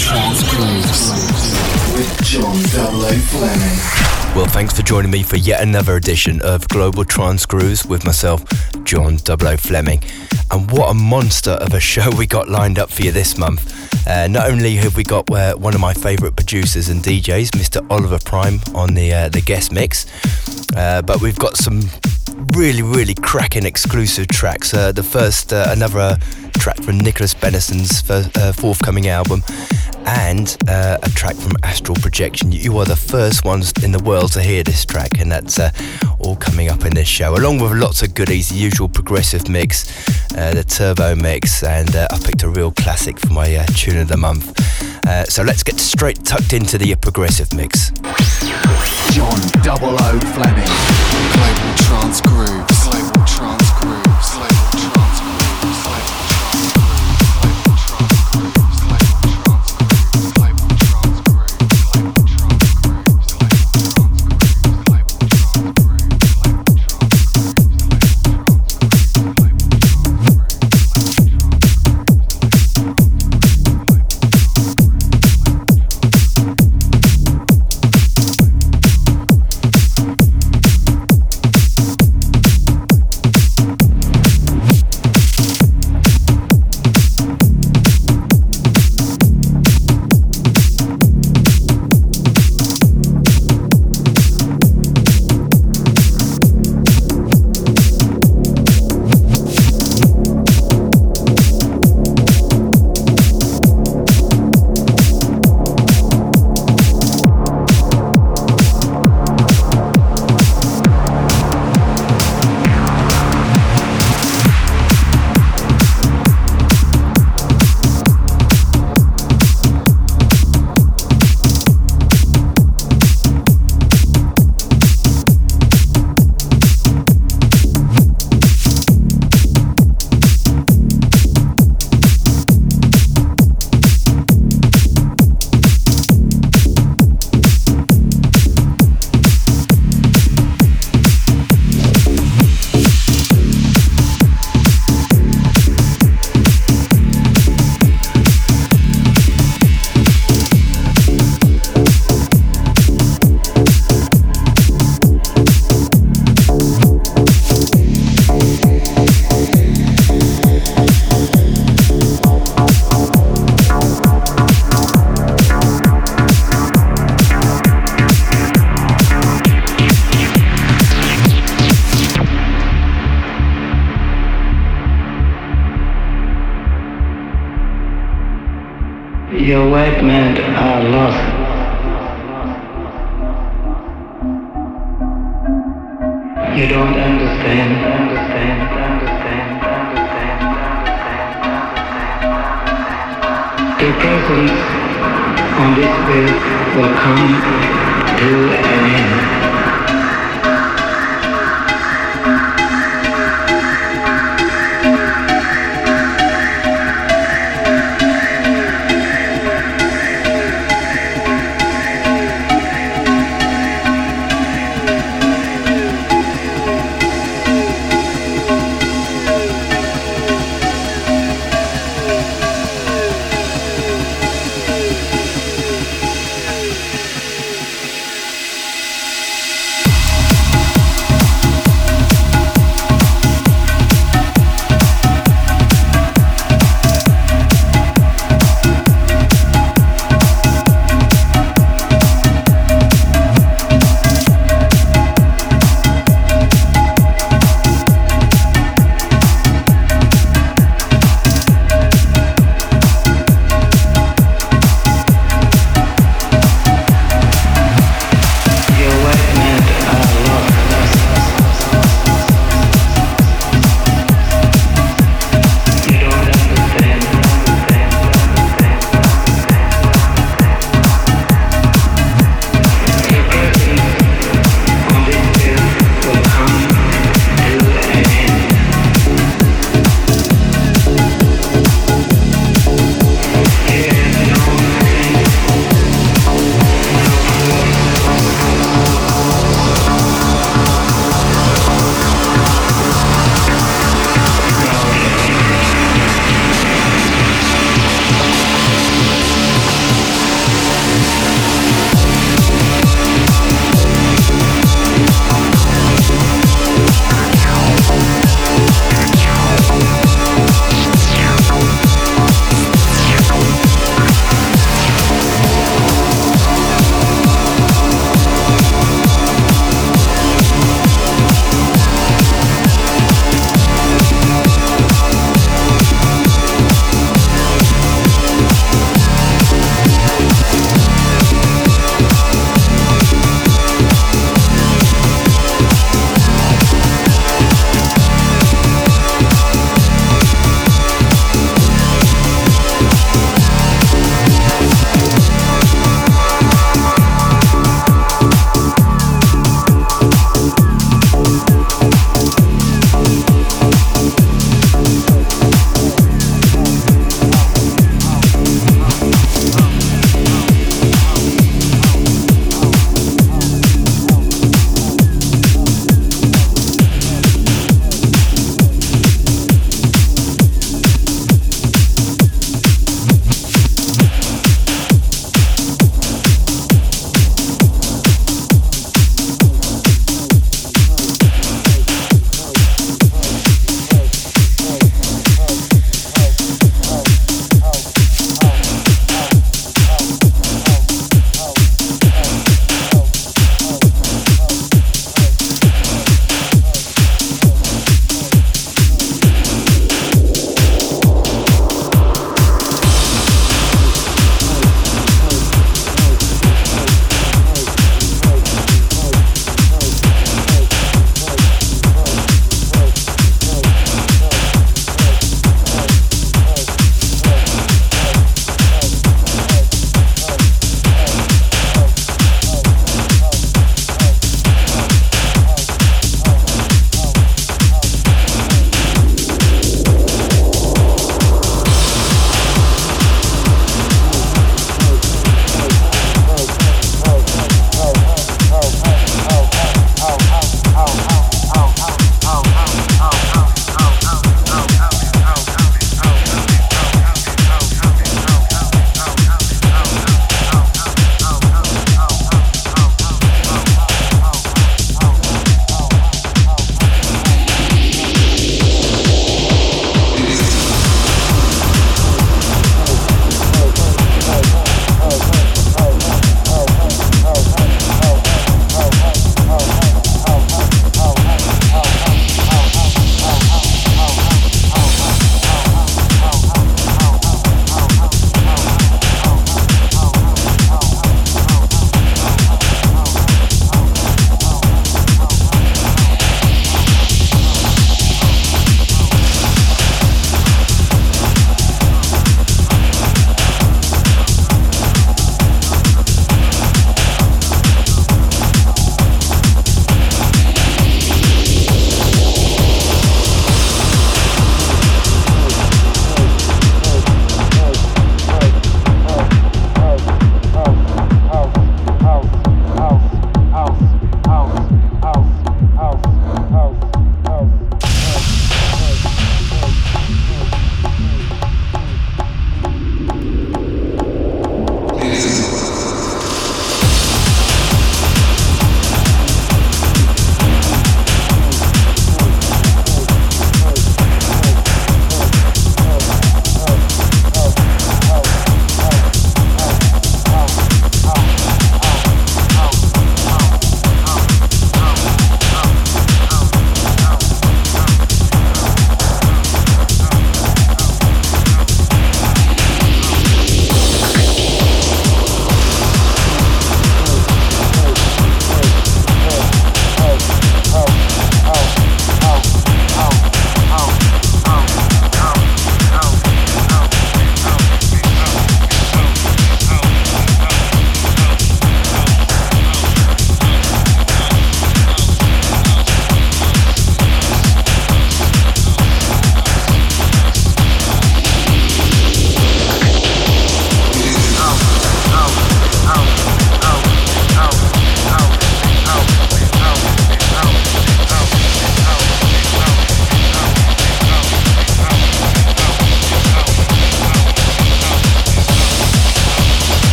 Trance Grooves with John W. Fleming. Well, thanks for joining me for yet another edition of Global Trance Grooves with myself, John W. Fleming. And what a monster of a show we got lined up for you this month. Uh, not only have we got uh, one of my favourite producers and DJs, Mr. Oliver Prime, on the uh, the guest mix, uh, but we've got some really, really cracking exclusive tracks. Uh, the first, uh, another track from Nicholas Bennison's first, uh, forthcoming album, and uh, a track from Astral Projection. You are the first ones in the world to hear this track, and that's uh, all coming up in this show, along with lots of goodies, the usual progressive mix, uh, the turbo mix, and I picked a real classic for my tune of the month. so let's get straight tucked into the progressive mix. John Double O Fleming. Global Trance Grooves.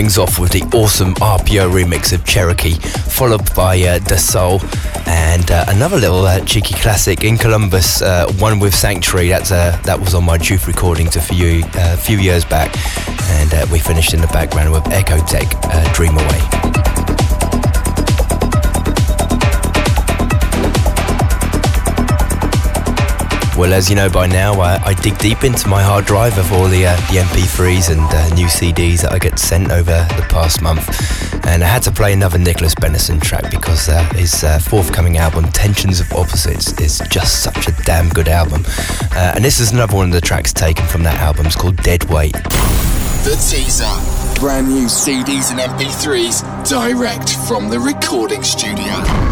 Things off with the awesome RPO remix of Cherokee, followed by uh, Soul, and uh, another little uh, cheeky classic in Columbus, uh, one with Sanctuary. That's uh, that was on my J00F recordings a few uh, few years back, and uh, we finished in the background with Ecotech, Dream Away. Well, as you know by now, I, I dig deep into my hard drive of all the, uh, the MP3s and uh, new CDs that I get sent over the past month. And I had to play another Nicholas Bennison track because uh, his uh, forthcoming album, Tensions of Opposites, is just such a damn good album. Uh, and this is another one of the tracks taken from that album. It's called Dead Weight. The teaser. Brand new CDs and MP3s direct from the recording studio.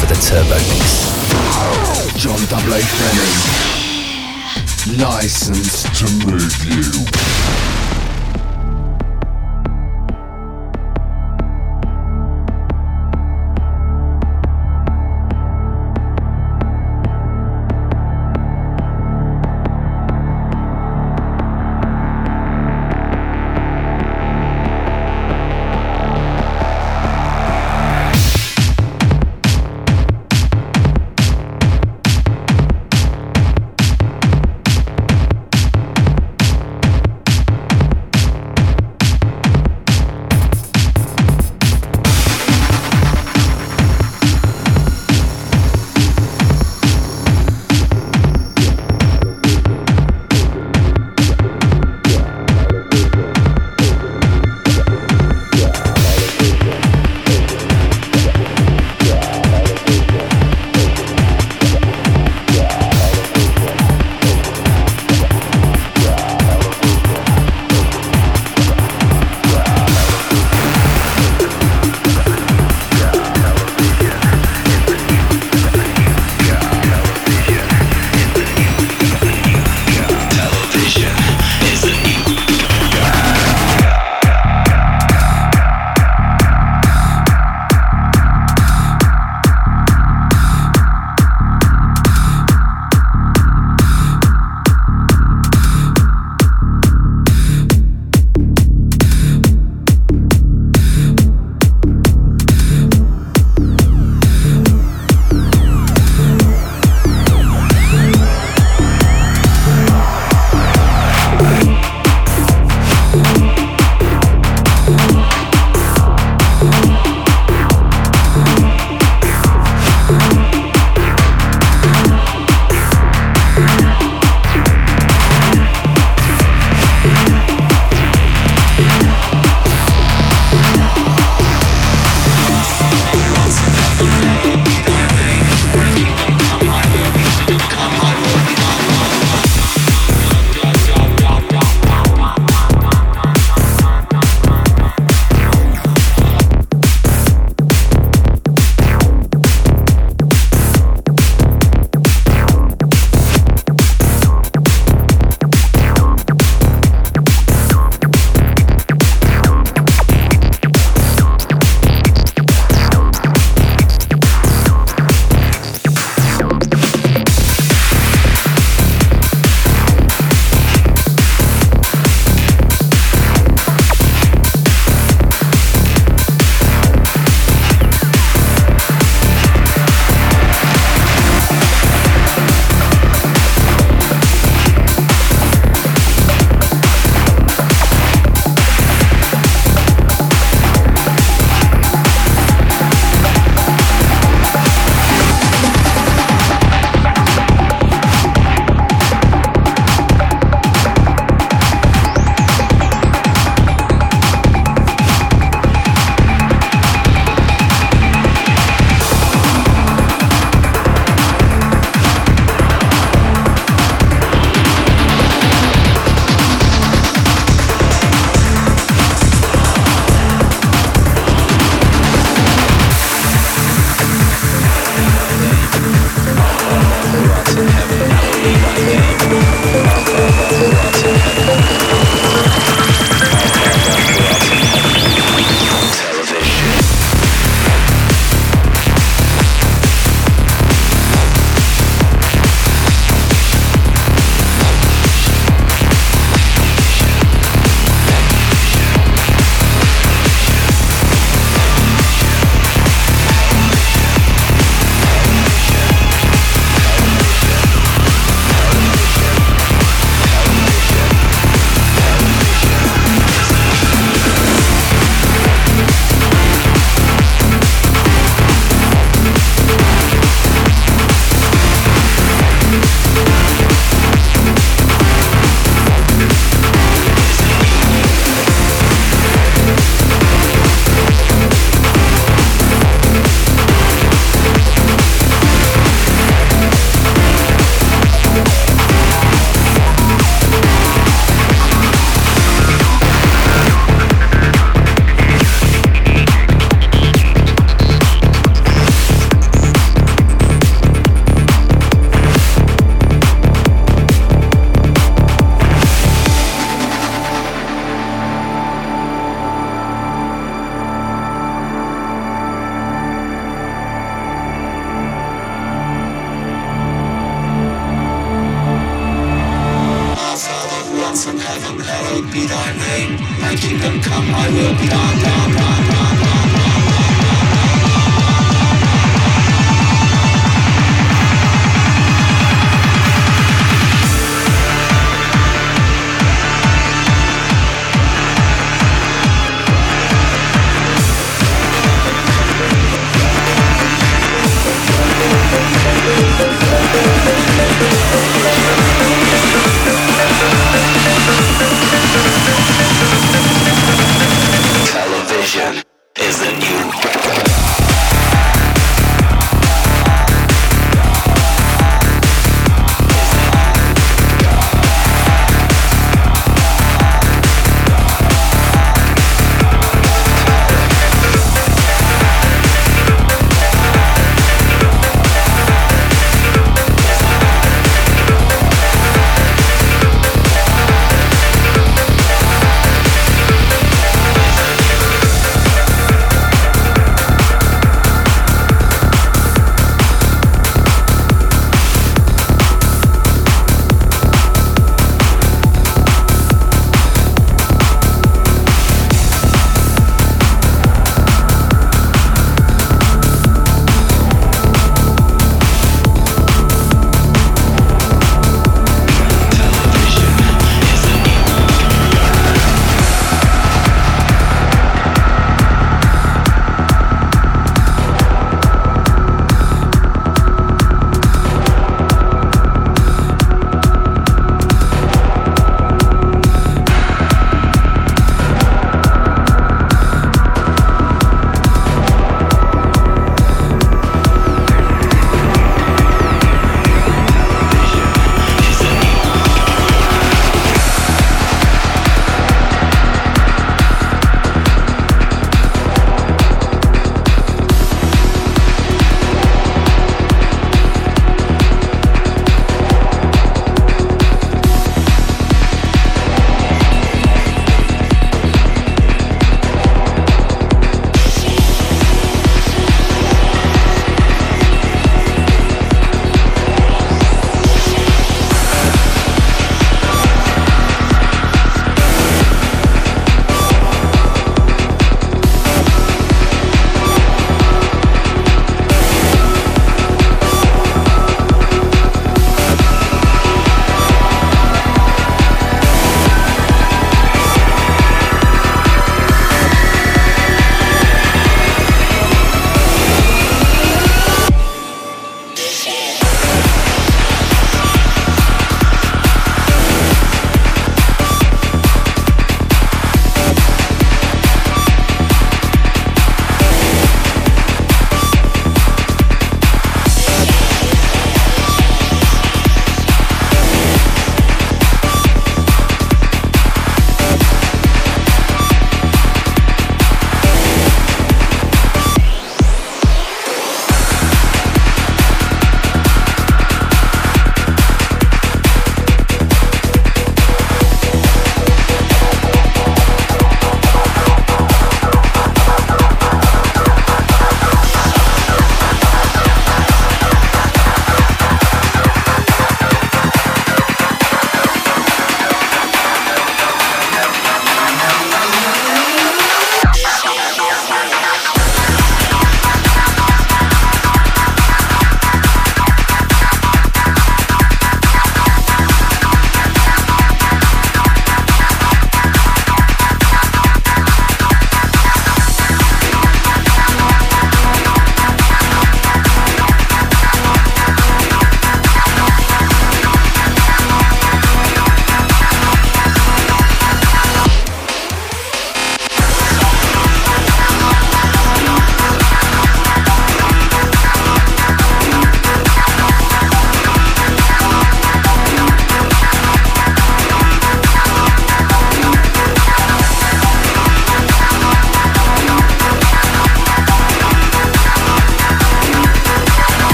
For the turbo mix. John A Fleming. Licensed to move you.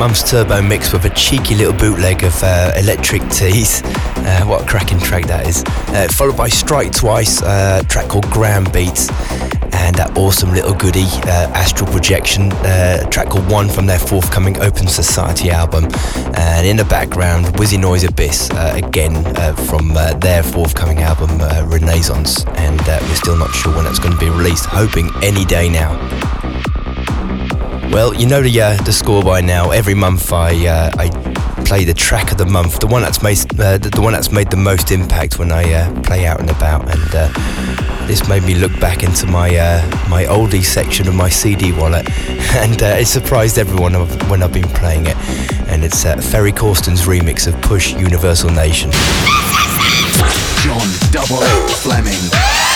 Month's Turbo Mix with a cheeky little bootleg of uh, Electric Tease. Uh, what a cracking track that is. Uh, followed by Strike Twice, uh, a track called Grand Beats, and that awesome little goodie, uh, Astral Projection, uh, track called One from their forthcoming Open Society album. And in the background, Wizzy Noise Abyss, again from their forthcoming album, Renaissance. And we're still not sure when that's going to be released, hoping any day now. Well, you know the uh, the score by now. Every month I uh, I play the track of the month, the one that's made uh, the, the, one that's made the most impact when I uh, play out and about. And uh, this made me look back into my uh, my oldie section of my CD wallet, and it surprised everyone when I've been playing it. And it's Ferry Corsten's remix of Push Universal Nation. John Double Fleming.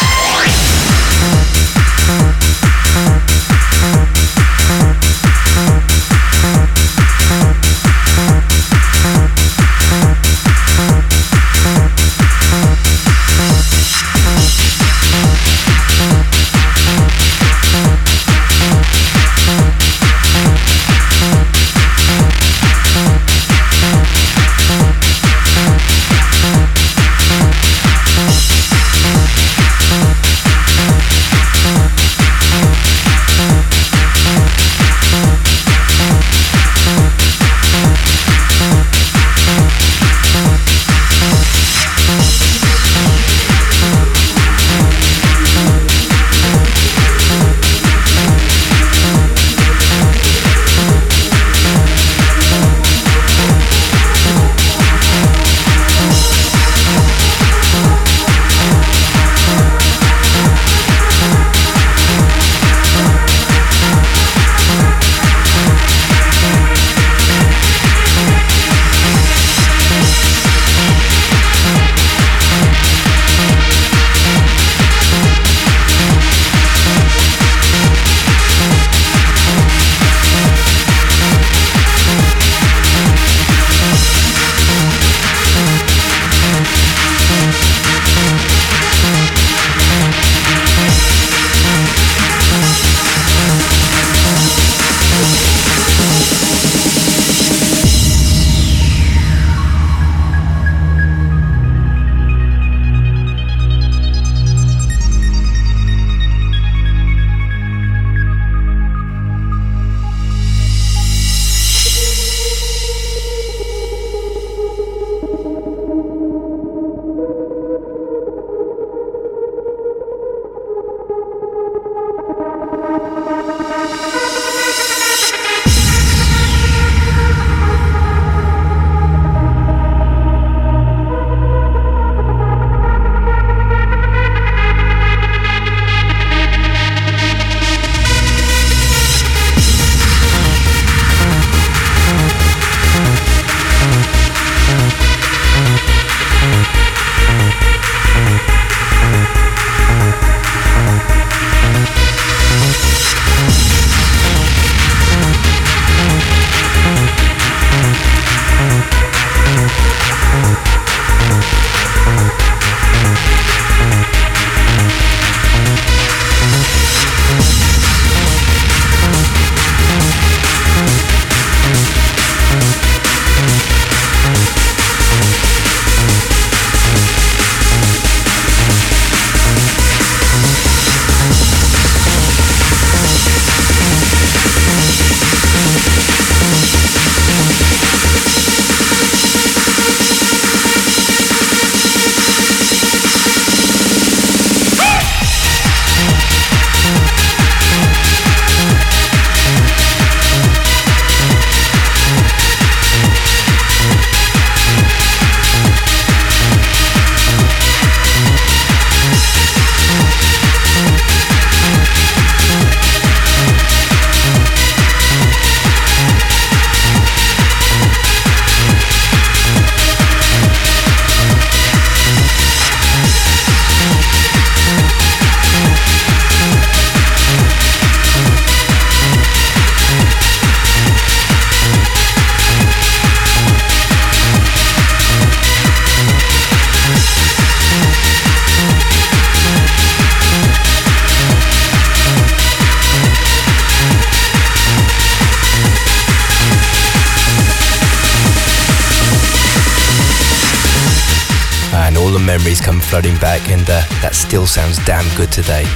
Back, and uh, that still sounds damn good today.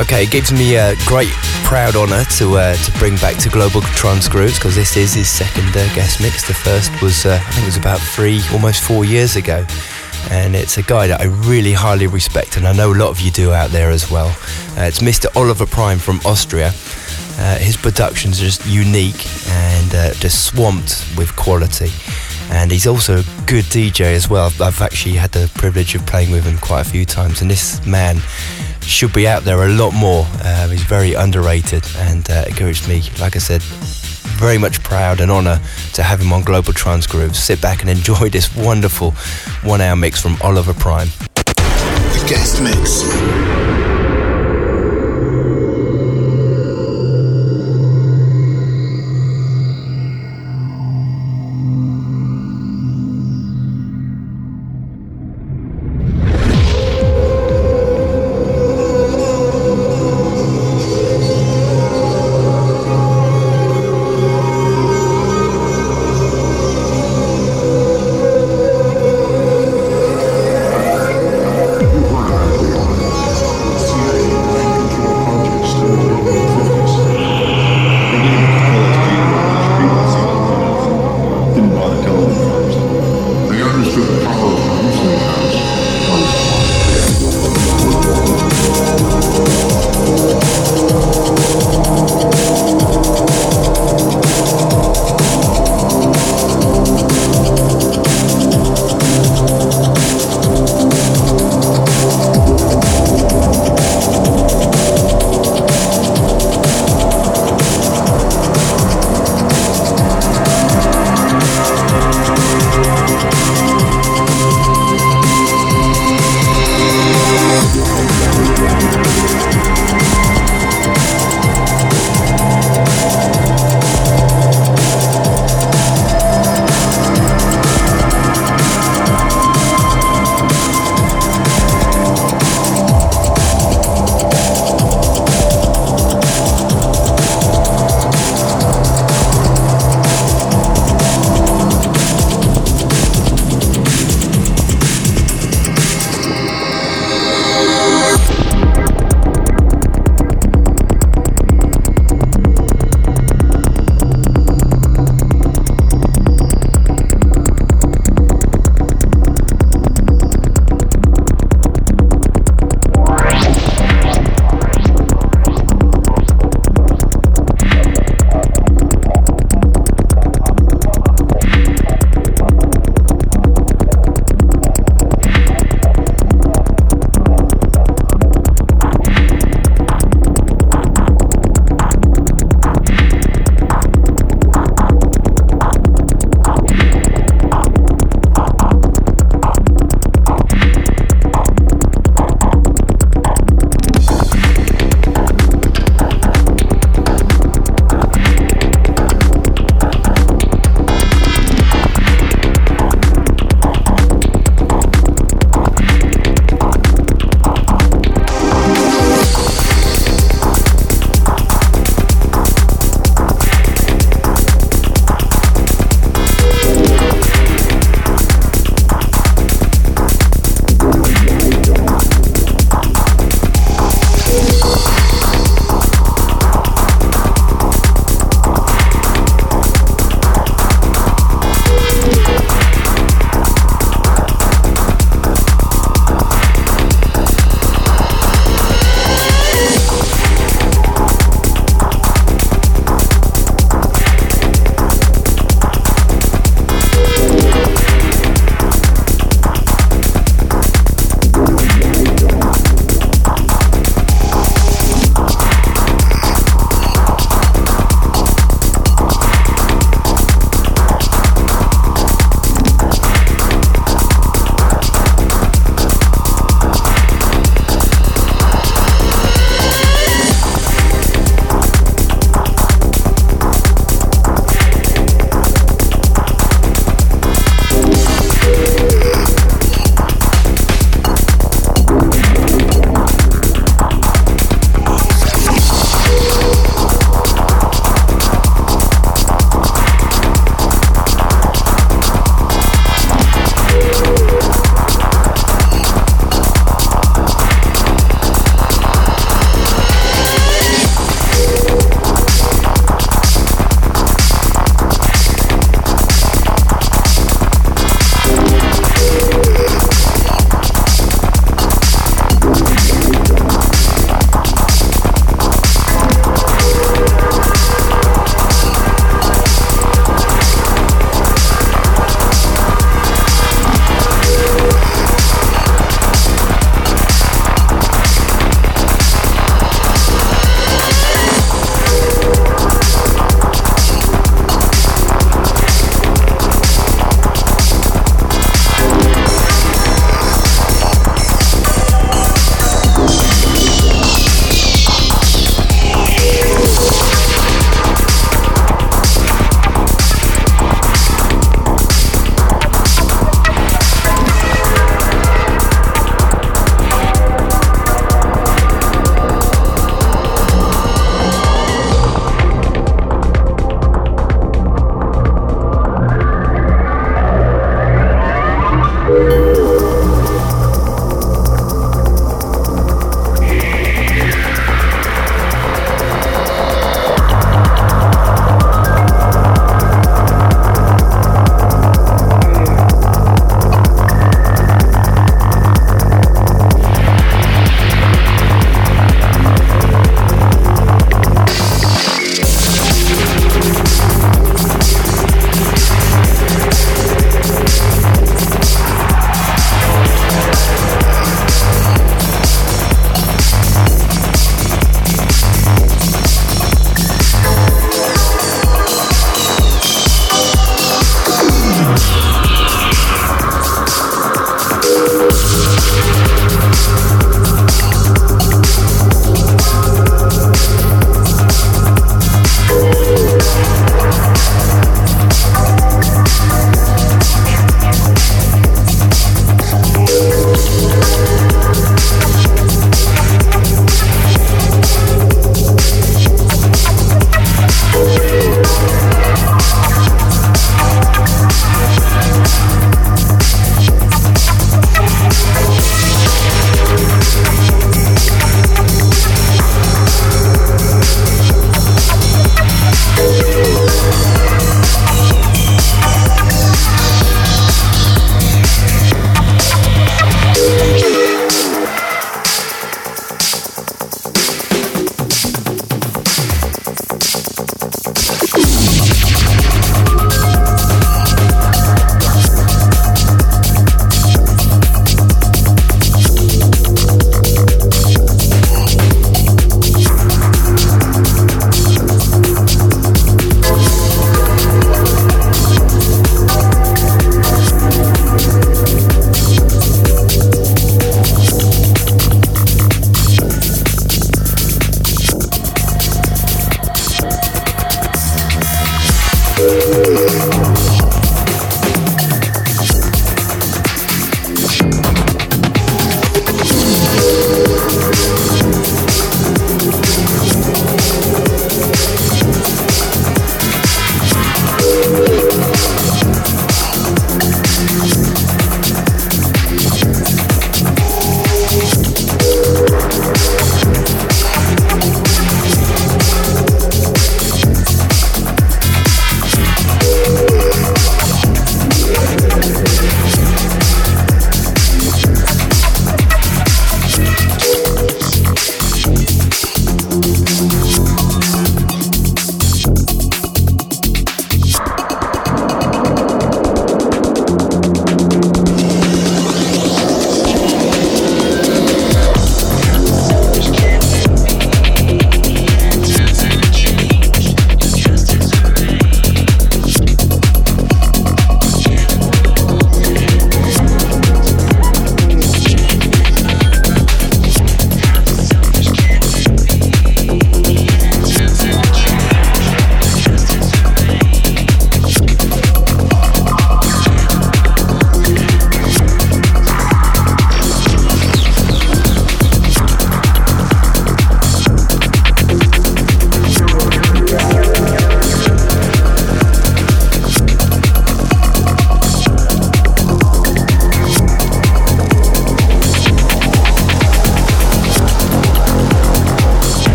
Okay, it gives me a great, proud honour to uh, to bring back to Global Grooves because this is his second uh, guest mix. The first was, uh, I think, it was about three, almost four years ago, and it's a guy that I really highly respect, and I know a lot of you do out there as well. Uh, it's Mr. Oliver Prime from Austria. Uh, his production's are just unique and just swamped with quality. And he's also a good DJ as well. I've actually had the privilege of playing with him quite a few times, and this man should be out there a lot more. Uh, he's very underrated and uh, encouraged me, like I said, very much proud and honour to have him on Global Trance Grooves. Sit back and enjoy this wonderful one hour mix from Oliver Prime. The guest mix.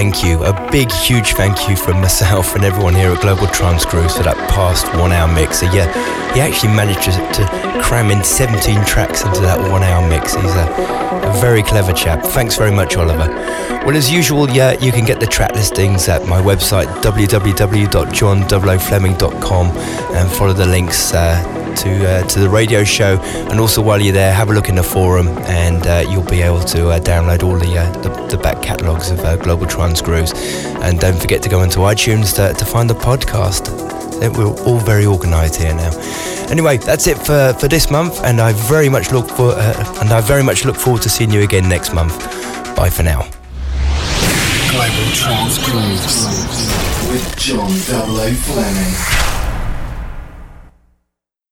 Thank you, a big, huge thank you from myself and everyone here at Global Trance Grooves for that past one hour mix. So, yeah, he actually managed to, cram in 17 tracks into that one hour mix. He's a, a very clever chap. Thanks very much, Oliver. Well, as usual, yeah, you can get the track listings at my website, www.john00fleming.com, and follow the links. Uh, to uh, to the radio show, and also while you're there, have a look in the forum, and uh, you'll be able to uh, download all the, uh, the, catalogues of uh, Global Trance Grooves, and don't forget to go into iTunes to, to find the podcast. We're all very organised here now. Anyway, that's it for, for this month, and I very much look for uh, and I very much look forward to seeing you again next month. Bye for now. Global Grooves with John 00 Fleming.